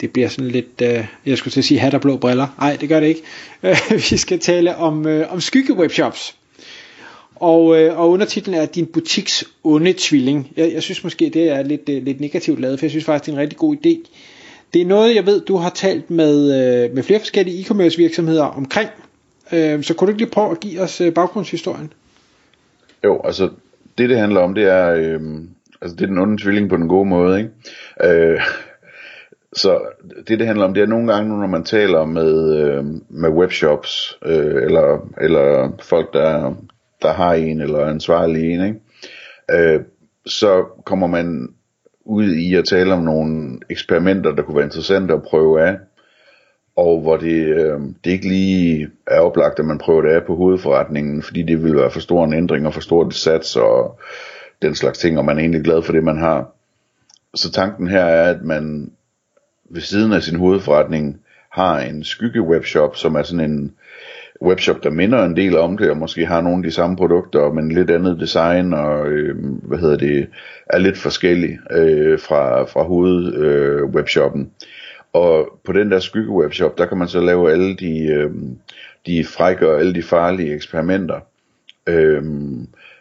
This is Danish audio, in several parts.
Det bliver sådan lidt, øh, jeg skulle til at sige hat og blå briller. Nej, det gør det ikke. vi skal tale om, øh, om skygge-webshops. Og, øh, og undertitlen er Din butiks onde tvilling. Jeg, jeg synes måske, det er lidt, øh, lidt negativt lavet, for jeg synes faktisk, det er en rigtig god idé. Det er noget, jeg ved, du har talt med, øh, med flere forskellige e-commerce virksomheder omkring. Øh, så kunne du ikke lige prøve at give os øh, baggrundshistorien? Jo, altså det det handler om, det er, øh, altså det er den onde tvilling på den gode måde, ikke? Øh, så det det handler om, det er nogle gange, når man taler med, øh, med webshops, øh, eller, eller folk, der, der har en, eller er ansvarlig en, ikke? Øh, så kommer man ud i at tale om nogle eksperimenter, der kunne være interessante at prøve af, og hvor det, øh, det ikke lige er oplagt, at man prøver det af på hovedforretningen, fordi det vil være for stor en ændring og for stort sats og den slags ting, og man er egentlig glad for det, man har. Så tanken her er, at man ved siden af sin hovedforretning har en skygge webshop, som er sådan en webshop, der minder en del om det, og måske har nogle af de samme produkter, men lidt andet design, og øh, hvad hedder det, er lidt forskellig øh, fra, fra hovedwebshoppen. Øh, og på den der skygge webshop, der kan man så lave alle de, øh, de frække og alle de farlige eksperimenter. Øh,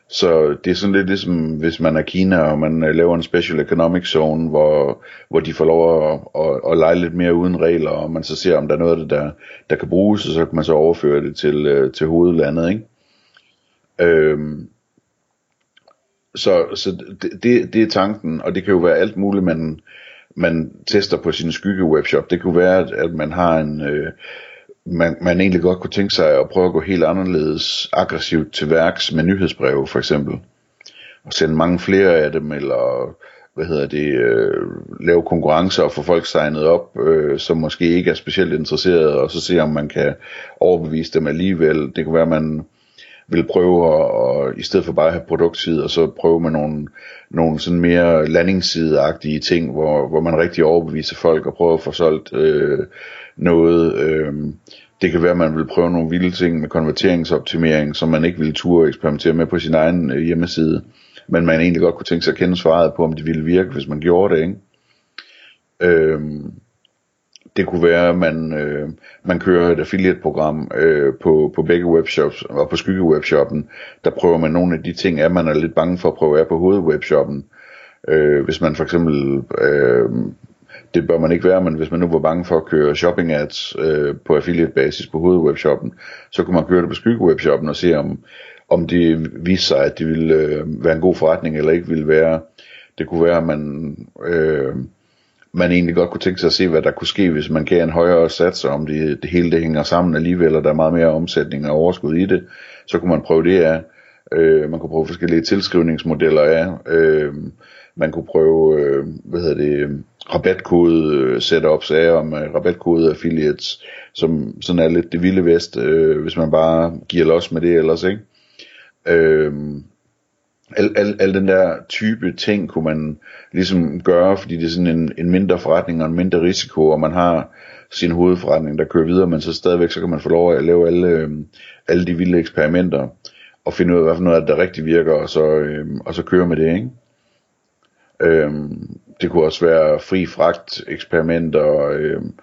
så det er sådan lidt ligesom, hvis man er Kina, og man øh, laver en special economic zone, hvor, hvor de får lov at, at, at lege lidt mere uden regler, og man så ser, om der er noget af det, der, der kan bruges, og så kan man så overføre det til, øh, til hovedlandet, ikke? Øhm, så så det, det, det er tanken, og det kan jo være alt muligt, man, man tester på sin skygge webshop. Det kunne være, at, at man har en... Øh, man, man egentlig godt kunne tænke sig at prøve at gå helt anderledes aggressivt til værks med nyhedsbreve for eksempel. Og sende mange flere af dem, eller hvad hedder det, øh, lave konkurrencer og få folk signet op, øh, som måske ikke er specielt interesserede, og så se om man kan overbevise dem alligevel. Det kunne være, at man vil prøve at, og, i stedet for bare at have produktside, og så prøve med nogle, nogle sådan mere landingssideagtige ting, hvor, hvor man rigtig overbeviser folk og prøver at få solgt øh, noget. Øh, det kan være, at man vil prøve nogle vilde ting med konverteringsoptimering, som man ikke ville turde eksperimentere med på sin egen øh, hjemmeside. Men man egentlig godt kunne tænke sig at kende svaret på, om det ville virke, hvis man gjorde det. Ikke? Øh, det kunne være, at man, øh, man kører et affiliate-program øh, på, på begge webshops, og på skygge-webshoppen, der prøver man nogle af de ting, at man er lidt bange for at prøve af på hovedwebshoppen. Øh, hvis man for eksempel, øh, det bør man ikke være, men hvis man nu var bange for at køre shopping ads øh, på affiliate-basis på hovedwebshoppen, så kunne man køre det på skyggewebshoppen og se, om, om det viser sig, at det ville øh, være en god forretning, eller ikke ville være. Det kunne være, at man... Øh, man egentlig godt kunne tænke sig at se, hvad der kunne ske, hvis man gav en højere sats, om det, det hele det hænger sammen alligevel, og der er meget mere omsætning og overskud i det, så kunne man prøve det af. Øh, man kunne prøve forskellige tilskrivningsmodeller af. Øh, man kunne prøve, øh, hvad hedder det, rabatkode øh, setups af, om uh, rabatkode affiliates, som sådan er lidt det vilde vest, øh, hvis man bare giver los med det ellers, ikke? Øh, al, al, al den der type ting kunne man ligesom gøre, fordi det er sådan en, en mindre forretning og en mindre risiko, og man har sin hovedforretning, der kører videre, men så stadigvæk så kan man få lov at lave alle, øh, alle de vilde eksperimenter, og finde ud af, hvad for noget, der rigtig virker, og så, øh, og så køre med det, ikke? Øhm, det kunne også være fri fragt eksperimenter, øhm,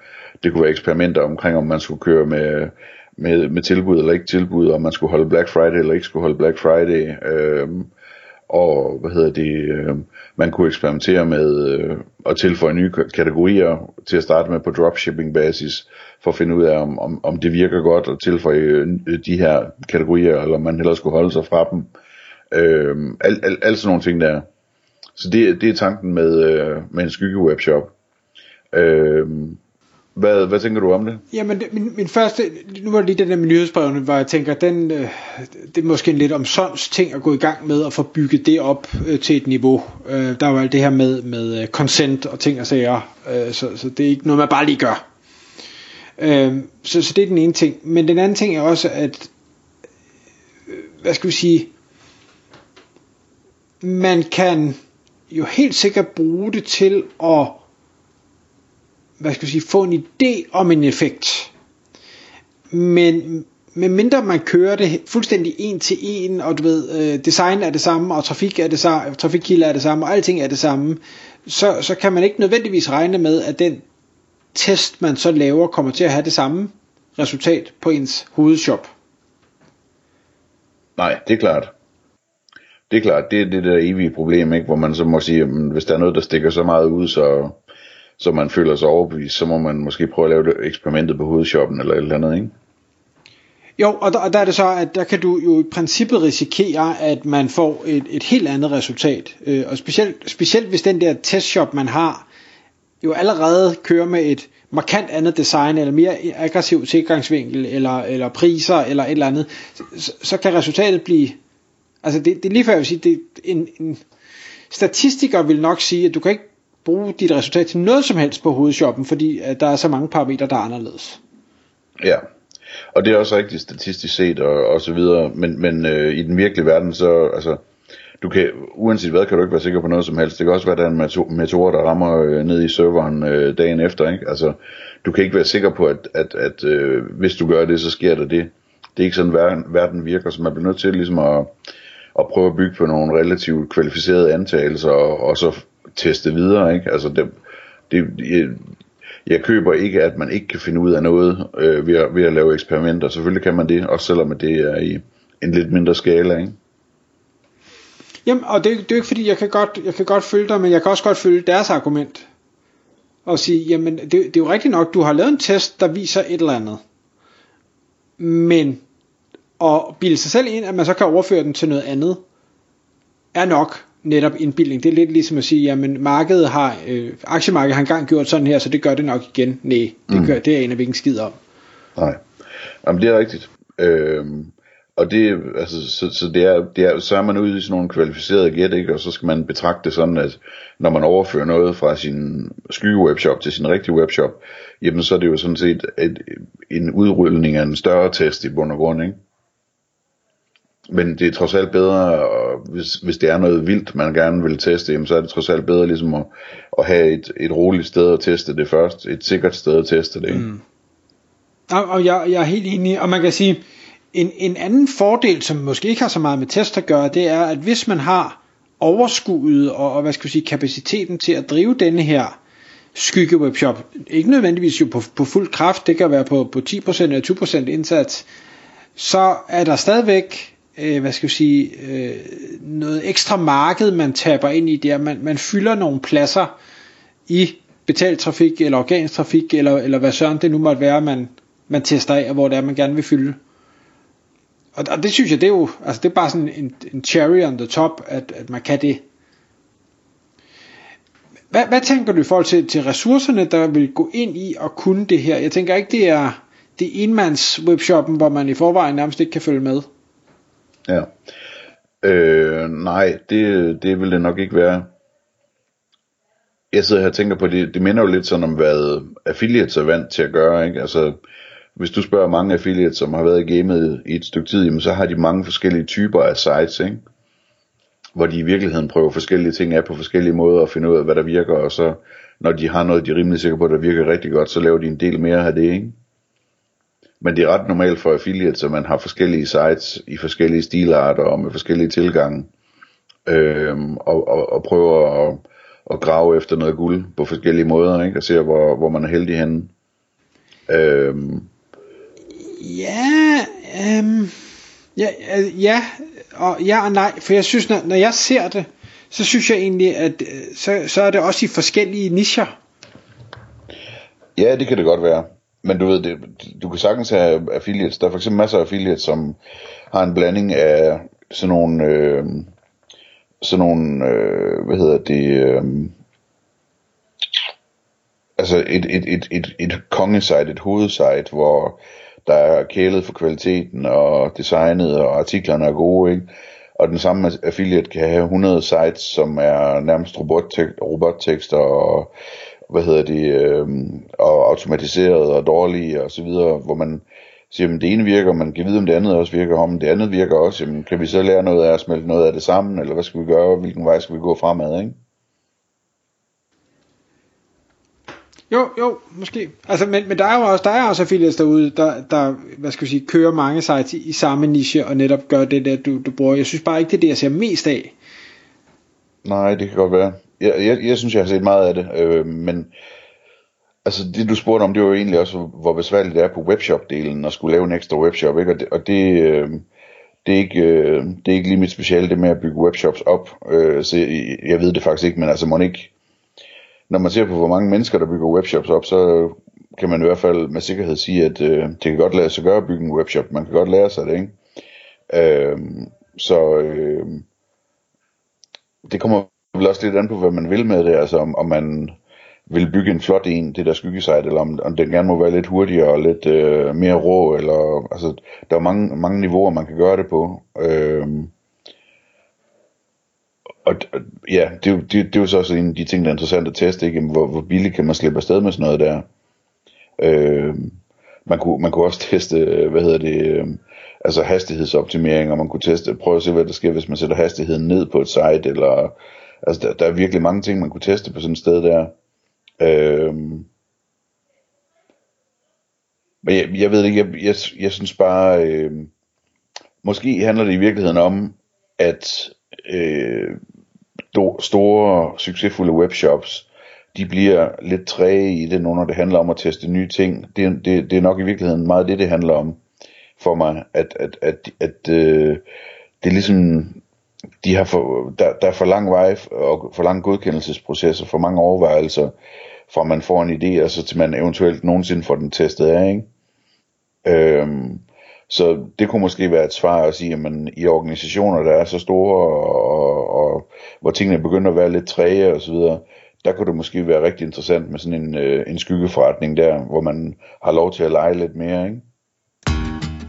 det kunne være eksperimenter omkring, om man skulle køre med, med, med tilbud eller ikke tilbud, om man skulle holde Black Friday eller ikke skulle holde Black Friday, Øhm, og hvad hedder det, øh, man kunne eksperimentere med øh, at tilføje nye kategorier til at starte med på dropshipping basis, for at finde ud af, om, om, om det virker godt at tilføje øh, de her kategorier, eller om man hellere skulle holde sig fra dem. Øh, alt al, al sådan nogle ting der. Så det, det er tanken med, øh, med en skygge webshop. Øh, hvad, hvad tænker du om det? Jamen, det, min, min første, nu var det lige den der med nyhedsbrevene, hvor jeg tænker, den, øh, det er måske en lidt omsonst ting at gå i gang med at få bygget det op øh, til et niveau. Øh, der er jo alt det her med, med øh, consent og ting og sager, øh, så, så det er ikke noget, man bare lige gør. Øh, så, så det er den ene ting. Men den anden ting er også, at øh, hvad skal vi sige, man kan jo helt sikkert bruge det til at hvad skal jeg sige, få en idé om en effekt. Men med mindre man kører det fuldstændig en til en, og du ved, øh, design er det samme, og trafik er det samme, trafikkilder er det samme, og alting er det samme, så, så kan man ikke nødvendigvis regne med, at den test, man så laver, kommer til at have det samme resultat på ens hovedshop. Nej, det er klart. Det er klart, det er det der evige problem, ikke? hvor man så må sige, at hvis der er noget, der stikker så meget ud, så, så man føler sig overbevist, så må man måske prøve at lave det eksperimentet på hovedshoppen eller et eller andet, ikke? Jo, og der, og der er det så, at der kan du jo i princippet risikere, at man får et, et helt andet resultat. Øh, og specielt, specielt hvis den der testshop, man har, jo allerede kører med et markant andet design, eller mere aggressiv tilgangsvinkel, eller, eller priser, eller et eller andet, så, så kan resultatet blive... Altså det, det er lige før jeg vil sige, det, en, en statistiker vil nok sige, at du kan ikke bruge dit resultat til noget som helst på hovedshoppen, fordi at der er så mange parametre, der er anderledes. Ja, og det er også rigtigt statistisk set og, og så videre, men, men øh, i den virkelige verden, så altså, du kan, uanset hvad, kan du ikke være sikker på noget som helst. Det kan også være, at der er en meteor, der rammer øh, ned i serveren øh, dagen efter, ikke? Altså, du kan ikke være sikker på, at, at, at øh, hvis du gør det, så sker der det. Det er ikke sådan, verden, verden virker, så man bliver nødt til ligesom at, at prøve at bygge på nogle relativt kvalificerede antagelser, og, og så teste videre, ikke? Altså, det, det, jeg køber ikke, at man ikke kan finde ud af noget øh, ved, at, ved at lave eksperimenter. Selvfølgelig kan man det, også selvom det er i en lidt mindre skala. Ikke? Jamen, og det, det er jo ikke fordi, jeg kan, godt, jeg kan godt følge dig, men jeg kan også godt følge deres argument. Og sige, jamen, det, det er jo rigtigt nok, du har lavet en test, der viser et eller andet. Men at bilde sig selv ind, at man så kan overføre den til noget andet, er nok netop indbildning. Det er lidt ligesom at sige, jamen markedet har, øh, aktiemarkedet har engang gjort sådan her, så det gør det nok igen. Nej, det, mm. gør, det er en af hvilken skid om. Nej, jamen det er rigtigt. Øhm, og det, altså, så, så, det er, det er, så er man ude i sådan nogle kvalificerede gæt, ikke? og så skal man betragte det sådan, at når man overfører noget fra sin skygge-webshop til sin rigtige webshop, jamen så er det jo sådan set et, en udrulning af en større test i bund og grund, ikke? Men det er trods alt bedre, hvis, hvis det er noget vildt, man gerne vil teste, jamen, så er det trods alt bedre ligesom at, at have et, et roligt sted at teste det først, et sikkert sted at teste det. Mm. Og, og jeg, jeg er helt enig, og man kan sige, en, en anden fordel, som måske ikke har så meget med test at gøre, det er, at hvis man har overskuddet og, og hvad skal vi sige, kapaciteten til at drive denne her skygge webshop, ikke nødvendigvis jo på, på fuld kraft, det kan være på, på 10% eller 20% indsats, så er der stadigvæk øh, hvad skal jeg sige, øh, noget ekstra marked, man taber ind i der. Man, man fylder nogle pladser i betalt trafik, eller organisk trafik, eller, eller hvad søren det nu måtte være, man, man tester af, hvor det er, man gerne vil fylde. Og, og det synes jeg, det er jo, altså det er bare sådan en, en cherry on the top, at, at man kan det. Hvad, hvad tænker du i forhold til, til ressourcerne, der vil gå ind i at kunne det her? Jeg tænker ikke, det er det enmands webshoppen, hvor man i forvejen nærmest ikke kan følge med. Ja. Øh, nej, det, det vil det nok ikke være. Jeg sidder her og tænker på, det, det minder jo lidt sådan om, hvad affiliates er vant til at gøre. Ikke? Altså, hvis du spørger mange affiliates, som har været i gamet i et stykke tid, jamen, så har de mange forskellige typer af sites, ikke? hvor de i virkeligheden prøver forskellige ting af på forskellige måder og finde ud af, hvad der virker, og så når de har noget, de er rimelig sikre på, der virker rigtig godt, så laver de en del mere af det, ikke? Men det er ret normalt for affiliates, at man har forskellige sites i forskellige stilarter og med forskellige tilgange. Øhm, og, og, og prøver at, at grave efter noget guld på forskellige måder, ikke? og se, hvor, hvor man er heldig henne. Øhm. Ja, øhm, ja, ja, og ja og nej, for jeg synes, når, når jeg ser det, så synes jeg egentlig, at øh, så, så er det også i forskellige nischer. Ja, det kan det godt være. Men du ved, det, du kan sagtens have affiliates. Der er for eksempel masser af affiliates, som har en blanding af sådan nogle, øh, sådan nogle, øh, hvad hedder det, øh, altså et, et, et, et, et kongesite, et hovedsite, hvor der er kælet for kvaliteten og designet, og artiklerne er gode, ikke? Og den samme affiliate kan have 100 sites, som er nærmest robottekster og hvad hedder det, øh, og automatiseret og dårlige og så videre, hvor man siger, at det ene virker, man kan vide, om det andet også virker, om det andet virker også, jamen, kan vi så lære noget af at smelte noget af det sammen, eller hvad skal vi gøre, hvilken vej skal vi gå fremad, ikke? Jo, jo, måske. Altså, men, men der er jo også, der er også affiliates derude, der, der, hvad skal jeg sige, kører mange sites i, i samme niche, og netop gør det der, du, du bruger. Jeg synes bare ikke, det er det, jeg ser mest af. Nej, det kan godt være. Jeg, jeg, jeg synes, jeg har set meget af det, øh, men altså det du spurgte om, det var jo egentlig også, hvor besværligt det er på webshop-delen at skulle lave en ekstra webshop, ikke? Og det, og det, øh, det, er ikke, øh, det er ikke lige mit speciale, det med at bygge webshops op. Øh, så jeg, jeg ved det faktisk ikke, men altså må ikke, når man ser på, hvor mange mennesker, der bygger webshops op, så kan man i hvert fald med sikkerhed sige, at øh, det kan godt lade sig gøre at bygge en webshop. Man kan godt lære sig det, ikke? Øh, så øh, det kommer vel også lidt an på, hvad man vil med det. Altså om, om man vil bygge en flot en, det der skyggesite, eller om, om den gerne må være lidt hurtigere og lidt øh, mere rå, eller altså, der er mange, mange niveauer, man kan gøre det på. Øh, og ja, det, det, det er jo så også en af de ting, der er interessant at teste, ikke? Hvor, hvor billigt kan man slippe afsted med sådan noget der. Øh, man, kunne, man kunne også teste, øh, hvad hedder det, øh, altså hastighedsoptimering, og man kunne teste, prøve at se, hvad der sker, hvis man sætter hastigheden ned på et site, eller, altså der, der er virkelig mange ting, man kunne teste på sådan et sted der. Øhm, men jeg, jeg ved ikke, jeg, jeg, jeg synes bare, øh, måske handler det i virkeligheden om, at øh, do, store, succesfulde webshops, de bliver lidt træge i det nu, når det handler om at teste nye ting. Det, det, det er nok i virkeligheden meget det, det handler om for mig, at, at, at, at øh, det er ligesom, de har for, der, der er for lang vej og for lang godkendelsesprocesser, for mange overvejelser, fra man får en idé, og så til man eventuelt nogensinde får den testet af, ikke? Øhm, så det kunne måske være et svar at sige, at man i organisationer, der er så store, og, og, og hvor tingene begynder at være lidt træge og så videre, der kunne det måske være rigtig interessant med sådan en, øh, en skyggeforretning der, hvor man har lov til at lege lidt mere, ikke?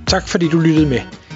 Tak fordi du lyttede med.